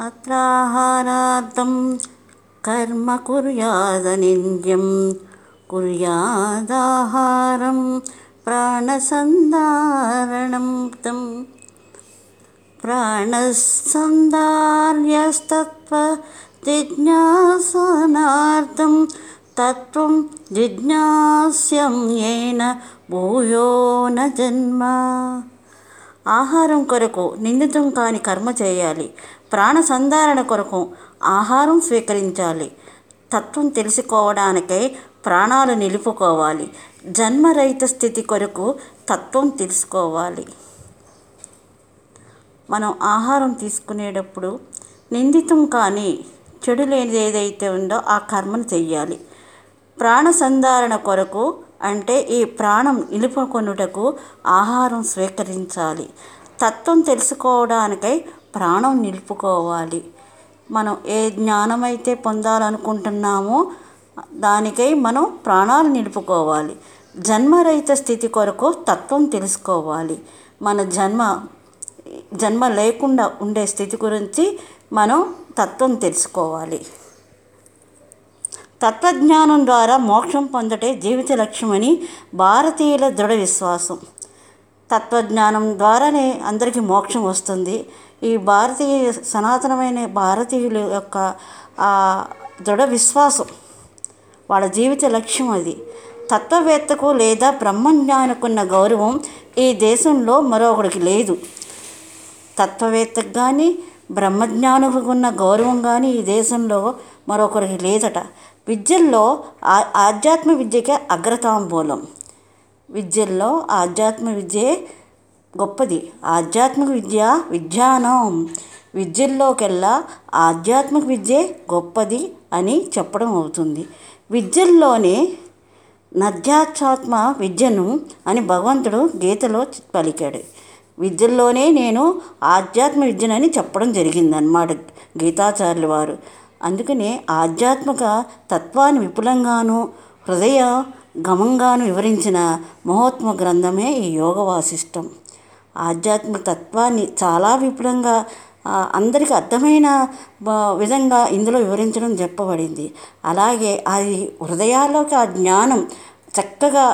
అత్రాహారార్థం కర్మ కుర్యాదనిత్యం కుర్యాదాహారం ప్రాణసంధారణం తం. ప్రాణసంధార్యస్తత్వజిజ్ఞాసనార్థం తత్వం జిజ్ఞాస్యం ఏన భూయో న జన్మ. ఆహారం కొరకు నిందితం కాని కర్మ చేయాలి. ప్రాణ సంధారణ కొరకు ఆహారం స్వీకరించాలి. తత్వం తెలుసుకోవడానికై ప్రాణాలు నిలుపుకోవాలి. జన్మరహిత స్థితి కొరకు తత్వం తెలుసుకోవాలి. మనం ఆహారం తీసుకునేటప్పుడు నిందితం కానీ చెడు లేనిది ఏదైతే ఉందో ఆ కర్మను చెయ్యాలి. ప్రాణ సంధారణ కొరకు అంటే ఈ ప్రాణం నిలుపుకొనుటకు ఆహారం స్వీకరించాలి. తత్వం తెలుసుకోవడానికై ప్రాణం నిలుపుకోవాలి. మనం ఏ జ్ఞానం అయితే పొందాలనుకుంటున్నామో దానికై మనం ప్రాణాలు నిలుపుకోవాలి. జన్మరహిత స్థితి కొరకు తత్వం తెలుసుకోవాలి. మన జన్మ జన్మ లేకుండా ఉండే స్థితి గురించి మనం తత్వం తెలుసుకోవాలి. తత్వజ్ఞానం ద్వారా మోక్షం పొందటే జీవిత లక్ష్యమని భారతీయుల దృఢ విశ్వాసం. తత్వజ్ఞానం ద్వారానే అందరికీ మోక్షం వస్తుంది. ఈ భారతీయ సనాతనమైన భారతీయుల యొక్క దృఢ విశ్వాసం వాళ్ళ జీవిత లక్ష్యం అది. తత్వవేత్తకు లేదా బ్రహ్మజ్ఞానకున్న గౌరవం ఈ దేశంలో మరొకరికి లేదు. తత్వవేత్తకు కానీ బ్రహ్మజ్ఞానులకు ఉన్న గౌరవం కానీ ఈ దేశంలో మరొకరికి లేదట. విద్యల్లో ఆధ్యాత్మ విద్యకే అగ్రతాంబూలం. విద్యల్లో ఆధ్యాత్మ విద్యే గొప్పది. ఆధ్యాత్మిక విద్య విజ్ఞానం. విద్యల్లోకెల్లా ఆధ్యాత్మిక విద్యే గొప్పది అని చెప్పడం అవుతుంది. విద్యల్లోనే నధ్యాత్మ విద్యను అని భగవంతుడు గీతలో పలికాడు. విద్యల్లోనే నేను ఆధ్యాత్మ విద్యనని చెప్పడం జరిగిందన్నమాట గీతాచార్యుల వారు. అందుకనే ఆధ్యాత్మిక తత్వాన్ని విపులంగాను హృదయ గమంగాను వివరించిన మహోత్మ గ్రంథమే ఈ యోగ వాసిష్టం ఆధ్యాత్మిక తత్వాన్ని చాలా విపులంగా అందరికి అర్థమైన విధంగా ఇందులో వివరించడం చెప్పబడింది. అలాగే అది హృదయాల్లోకి ఆ జ్ఞానం చక్కగా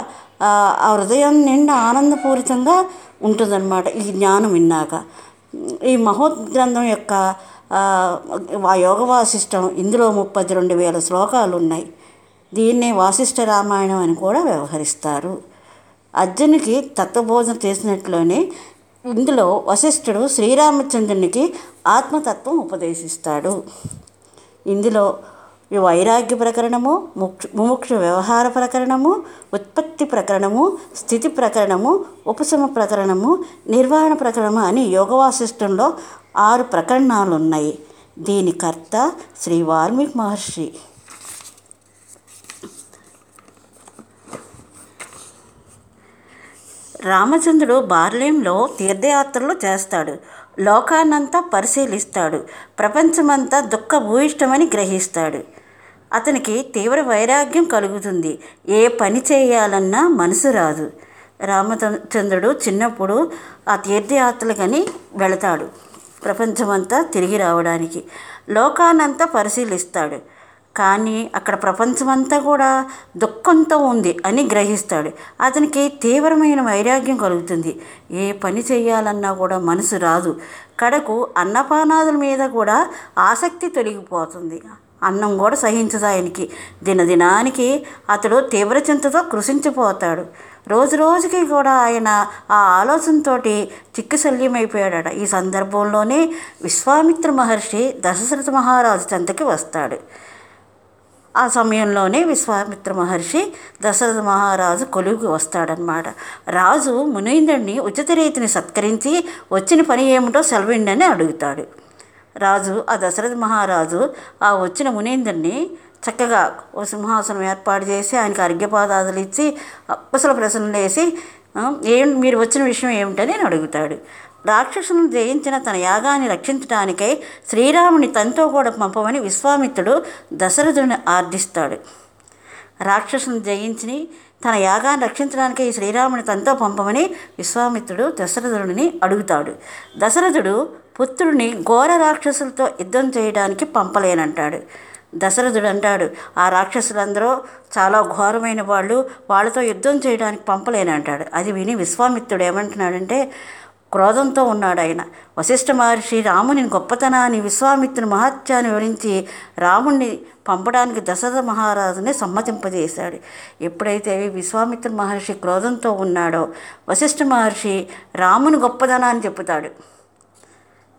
ఆ హృదయం నిండా ఆనందపూరితంగా ఉంటుందన్నమాట ఈ జ్ఞానం విన్నాక. ఈ మహోత్ గ్రంథం యొక్క ఆ యోగ వాసిష్టం ఇందులో ముప్పై రెండు వేల శ్లోకాలు ఉన్నాయి దీన్నే వాసిష్ఠ రామాయణం అని కూడా వ్యవహరిస్తారు. అర్జునికి తత్వబోధన చేసినట్లోనే ఇందులో వశిష్ఠుడు శ్రీరామచంద్రునికి ఆత్మతత్వం ఉపదేశిస్తాడు. ఇందులో వైరాగ్య ప్రకరణము ముముక్ష వ్యవహార ప్రకరణము ఉత్పత్తి ప్రకరణము స్థితి ప్రకరణము ఉపశమ ప్రకరణము నిర్వహణ ప్రకరణము అని యోగ వాసిష్టంలో ఆరు ప్రకరణాలు ఉన్నాయి దీని కర్త శ్రీ వాల్మీకి మహర్షి. రామచంద్రుడు బార్లేంలో తీర్థయాత్రలు చేస్తాడు. లోకాన్నంతా పరిశీలిస్తాడు. ప్రపంచమంతా దుఃఖభూయిష్టమని గ్రహిస్తాడు. అతనికి తీవ్ర వైరాగ్యం కలుగుతుంది. ఏ పని చేయాలన్నా మనసు రాదు. రామచంద్రుడు చిన్నప్పుడు ఆ తీర్థయాత్రలకని వెళతాడు. ప్రపంచమంతా తిరిగి రావడానికి. లోకానంతా పరిశీలిస్తాడు. కానీ అక్కడ ప్రపంచమంతా కూడా దుఃఖంతో ఉంది అని గ్రహిస్తాడు. అతనికి తీవ్రమైన వైరాగ్యం కలుగుతుంది. ఏ పని చేయాలన్నా కూడా మనసు రాదు. కడకు అన్నపానాదుల మీద కూడా ఆసక్తి తొలగిపోతుంది. అన్నం కూడా సహించదు ఆయనకి. దినదినానికి అతడు తీవ్ర చింతతో కృషించిపోతాడు రోజు రోజుకి కూడా ఆయన ఆ ఆలోచనతో చిక్కుశల్యమైపోయాడట. ఈ సందర్భంలోనే విశ్వామిత్ర మహర్షి దశరథ మహారాజు చెంతకి వస్తాడు. ఆ సమయంలోనే విశ్వామిత్ర మహర్షి దశరథ మహారాజు కొలువుకి వస్తాడనమాట రాజు మునీంద్రుడిని ఉచిత రీతిని సత్కరించి వచ్చిన పని ఏమిటో సెలవిండని అడుగుతాడు. రాజు ఆ దశరథ మహారాజు ఆ వచ్చిన మునీంద్రుడిని చక్కగా ఓ సింహాసనం ఏర్పాటు చేసి ఆయనకి అర్ఘ్యపాదాదులు ఇచ్చి అప్పసల ప్రశ్నలు వేసి ఏం మీరు వచ్చిన విషయం ఏమిటని అడుగుతాడు. రాక్షసును జయించిన తన యాగాన్ని రక్షించడానికై శ్రీరాముని తనతో కూడా పంపమని విశ్వామిత్రుడు దశరథుని ఆర్థిస్తాడు రాక్షసును జయించి తన యాగాన్ని రక్షించడానికి శ్రీరాముని తనతో పంపమని విశ్వామిత్రుడు దశరథుడిని అడుగుతాడు. దశరథుడు పుత్రుడిని ఘోర రాక్షసులతో యుద్ధం చేయడానికి పంపలేనంటాడు. దశరథుడు అంటాడు ఆ రాక్షసులందరూ చాలా ఘోరమైన వాళ్ళు వాళ్ళతో యుద్ధం చేయడానికి పంపలేనంటాడు. అది విని విశ్వామిత్రుడు ఏమంటున్నాడంటే క్రోధంతో ఉన్నాడు ఆయన. వశిష్ఠ మహర్షి రాముని గొప్పతనాన్ని విశ్వామిత్రుని మహత్యాన్ని వివరించి రాముణ్ణి పంపడానికి దశరథ మహారాజుని సమ్మతింపజేశాడు. ఎప్పుడైతే విశ్వామిత్ర మహర్షి క్రోధంతో ఉన్నాడో వశిష్ఠ మహర్షి రాముని గొప్పదనాన్ని చెబుతాడు.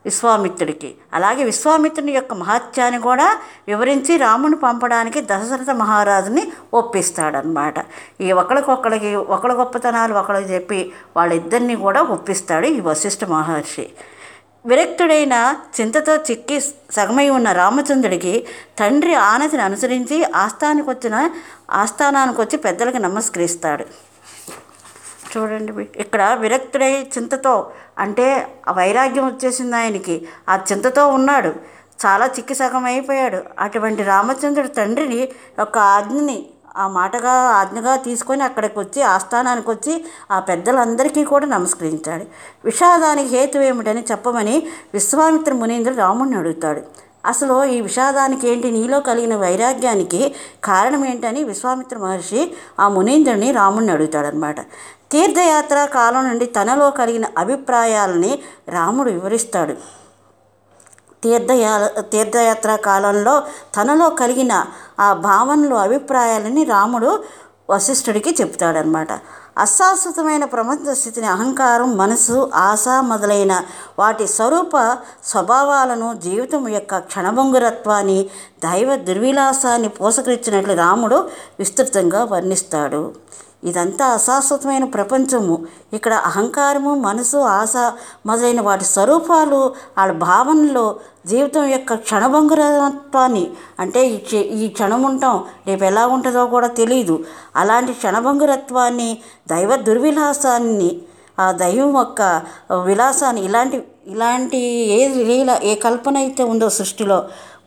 విశ్వామిత్రుడికి. అలాగే విశ్వామిత్రుని యొక్క మహత్యాన్ని కూడా వివరించి రాముని పంపడానికి దశరథ మహారాజుని ఒప్పిస్తాడనమాట ఈ ఒకరికొకరికి ఒకరి గొప్పతనాలు ఒకరికి చెప్పి వాళ్ళిద్దరిని కూడా ఒప్పిస్తాడు ఈ వశిష్ఠ మహర్షి. విరక్తుడైన చింతతో చిక్కి సగమై ఉన్న రామచంద్రుడికి తండ్రి ఆనతిని అనుసరించి ఆస్థానికి వచ్చిన ఆస్థానానికి వచ్చి పెద్దలకు నమస్కరిస్తాడు. చూడండి ఇక్కడ విరక్తుడై చింతతో అంటే వైరాగ్యం వచ్చేసింది ఆయనకి. ఆ చింతతో ఉన్నాడు. చాలా చిక్కిసగం అయిపోయాడు అటువంటి రామచంద్రుడు తండ్రిని యొక్క ఆజ్ఞని ఆ మాటగా ఆజ్ఞగా తీసుకొని అక్కడికి వచ్చి ఆస్థానానికి వచ్చి ఆ పెద్దలందరికీ కూడా నమస్కరించాడు. విషాదానికి హేతు ఏమిటని చెప్పమని విశ్వామిత్ర మునీంద్రుడు రాముడిని అడుగుతాడు. అసలు ఈ విషాదానికి ఏంటి? నీలో కలిగిన వైరాగ్యానికి కారణం ఏంటని విశ్వామిత్ర మహర్షి ఆ మునీంద్రుని రాముడిని అడుగుతాడనమాట తీర్థయాత్ర కాలం నుండి తనలో కలిగిన అభిప్రాయాలని రాముడు వివరిస్తాడు. తీర్థయా తీర్థయాత్ర కాలంలో తనలో కలిగిన ఆ భావనలు అభిప్రాయాలని రాముడు వశిష్ఠుడికి చెప్తాడనమాట అశాశ్వతమైన ప్రపంచ స్థితిని అహంకారం మనసు ఆశ మొదలైన వాటి స్వరూప స్వభావాలను జీవితం యొక్క క్షణభంగురత్వాన్ని దైవ దుర్విలాసాన్ని పోసకరించినట్లు రాముడు విస్తృతంగా వర్ణిస్తాడు. ఇదంతా అశాశ్వతమైన ప్రపంచము. ఇక్కడ అహంకారము మనసు ఆశ మొదలైన వాటి స్వరూపాలు వాళ్ళ భావనలో జీవితం యొక్క క్షణభంగురత్వాన్ని అంటే ఈ క్ష- ఈ క్షణం ఉంటాం రేపు ఎలా ఉంటుందో కూడా తెలియదు అలాంటి క్షణభంగురత్వాన్ని దైవ దుర్విలాసాన్ని ఆ దైవం యొక్క విలాసాన్ని ఇలాంటి ఇలాంటి ఏ లీల ఏ కల్పన అయితే ఉందో సృష్టిలో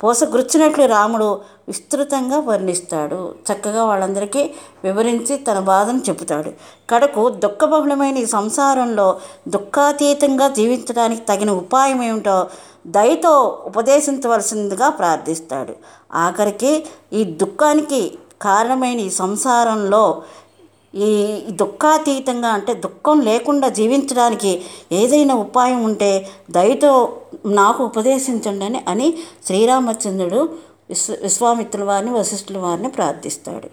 పోసగుచ్చినట్లు రాముడు విస్తృతంగా వర్ణిస్తాడు. చక్కగా వాళ్ళందరికీ వివరించి తన బాధను చెబుతాడు. కడకు దుఃఖబహుళమైన ఈ సంసారంలో దుఃఖాతీతంగా జీవించడానికి తగిన ఉపాయం ఏమిటో దయతో ఉపదేశించవలసిందిగా ప్రార్థిస్తాడు. ఆఖరికి ఈ దుఃఖానికి కారణమైన ఈ సంసారంలో ఈ దుఃఖాతీతంగా అంటే దుఃఖం లేకుండా జీవించడానికి ఏదైనా ఉపాయం ఉంటే దయతో నాకు ఉపదేశించండి అని అని శ్రీరామచంద్రుడు విశ్వ విశ్వామిత్రుల వారిని వశిష్ఠుల వారిని ప్రార్థిస్తాడు.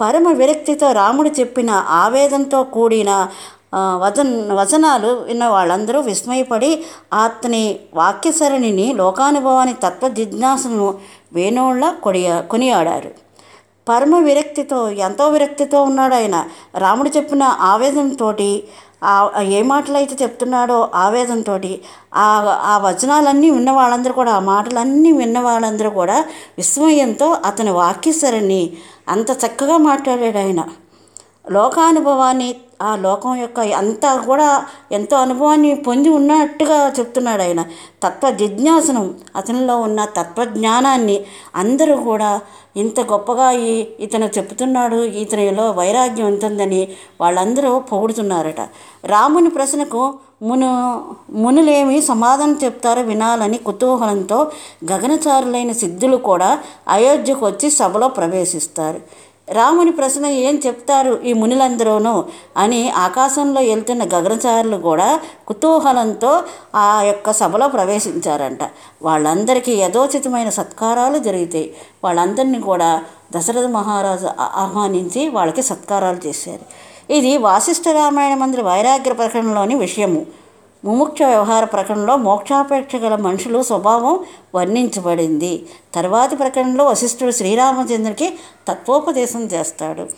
పరమ విరక్తితో రాముడు చెప్పిన ఆవేదంతో కూడిన వచన వచనాలు విన్న వాళ్ళందరూ విస్మయపడి అతని వాక్యసరణిని లోకానుభవాన్ని తత్వ జిజ్ఞాసను వేణోళ్ళ కొడియా కొనియాడారు. పరమ విరక్తితో ఎంతో విరక్తితో ఉన్నాడు ఆయన. రాముడు చెప్పిన ఆవేదనతోటి ఏ మాటలు అయితే చెప్తున్నాడో ఆవేదంతో ఆ ఆ వచనాలన్నీ విన్న వాళ్ళందరూ కూడా ఆ మాటలన్నీ విన్న వాళ్ళందరూ కూడా విస్మయంతో అతని వాక్యసరణి అంత చక్కగా మాట్లాడాడు ఆయన. లోకానుభవాన్ని ఆ లోకం యొక్క అంతా కూడా ఎంతో అనుభవాన్ని పొంది ఉన్నట్టుగా చెప్తున్నాడు ఆయన. తత్వ జిజ్ఞాసనం అతనిలో ఉన్న తత్వజ్ఞానాన్ని అందరూ కూడా ఇంత గొప్పగా ఈ ఇతను చెప్తున్నాడు ఇతనిలో వైరాగ్యం ఉంటుందని వాళ్ళందరూ పొగుడుతున్నారట. రాముని ప్రశ్నకు మును మునులేమి సమాధానం చెప్తారో వినాలని కుతూహలంతో గగనచారులైన సిద్ధులు కూడా అయోధ్యకు వచ్చి సభలో ప్రవేశిస్తారు. రాముని ప్రశ్న ఏం చెప్తారు ఈ మునులందరూనూ అని ఆకాశంలో వెళ్తున్న గగనచారులు కూడా కుతూహలంతో ఆ యొక్క సభలో ప్రవేశించారంట. వాళ్ళందరికీ యథోచితమైన సత్కారాలు జరుగుతాయి వాళ్ళందరినీ కూడా దశరథ మహారాజు ఆహ్వానించి వాళ్ళకి సత్కారాలు చేశారు. ఇది వాసిష్ఠ రామాయణ మందిర వైరాగ్య ప్రకటనలోని విషయము. ముముక్ష వ్యవహార ప్రకటనలో మోక్షాపేక్ష గల మనుషులు స్వభావం వర్ణించబడింది. తర్వాతి ప్రకటనలో వశిష్ఠుడు శ్రీరామచంద్రుడికి తత్వోపదేశం చేస్తాడు.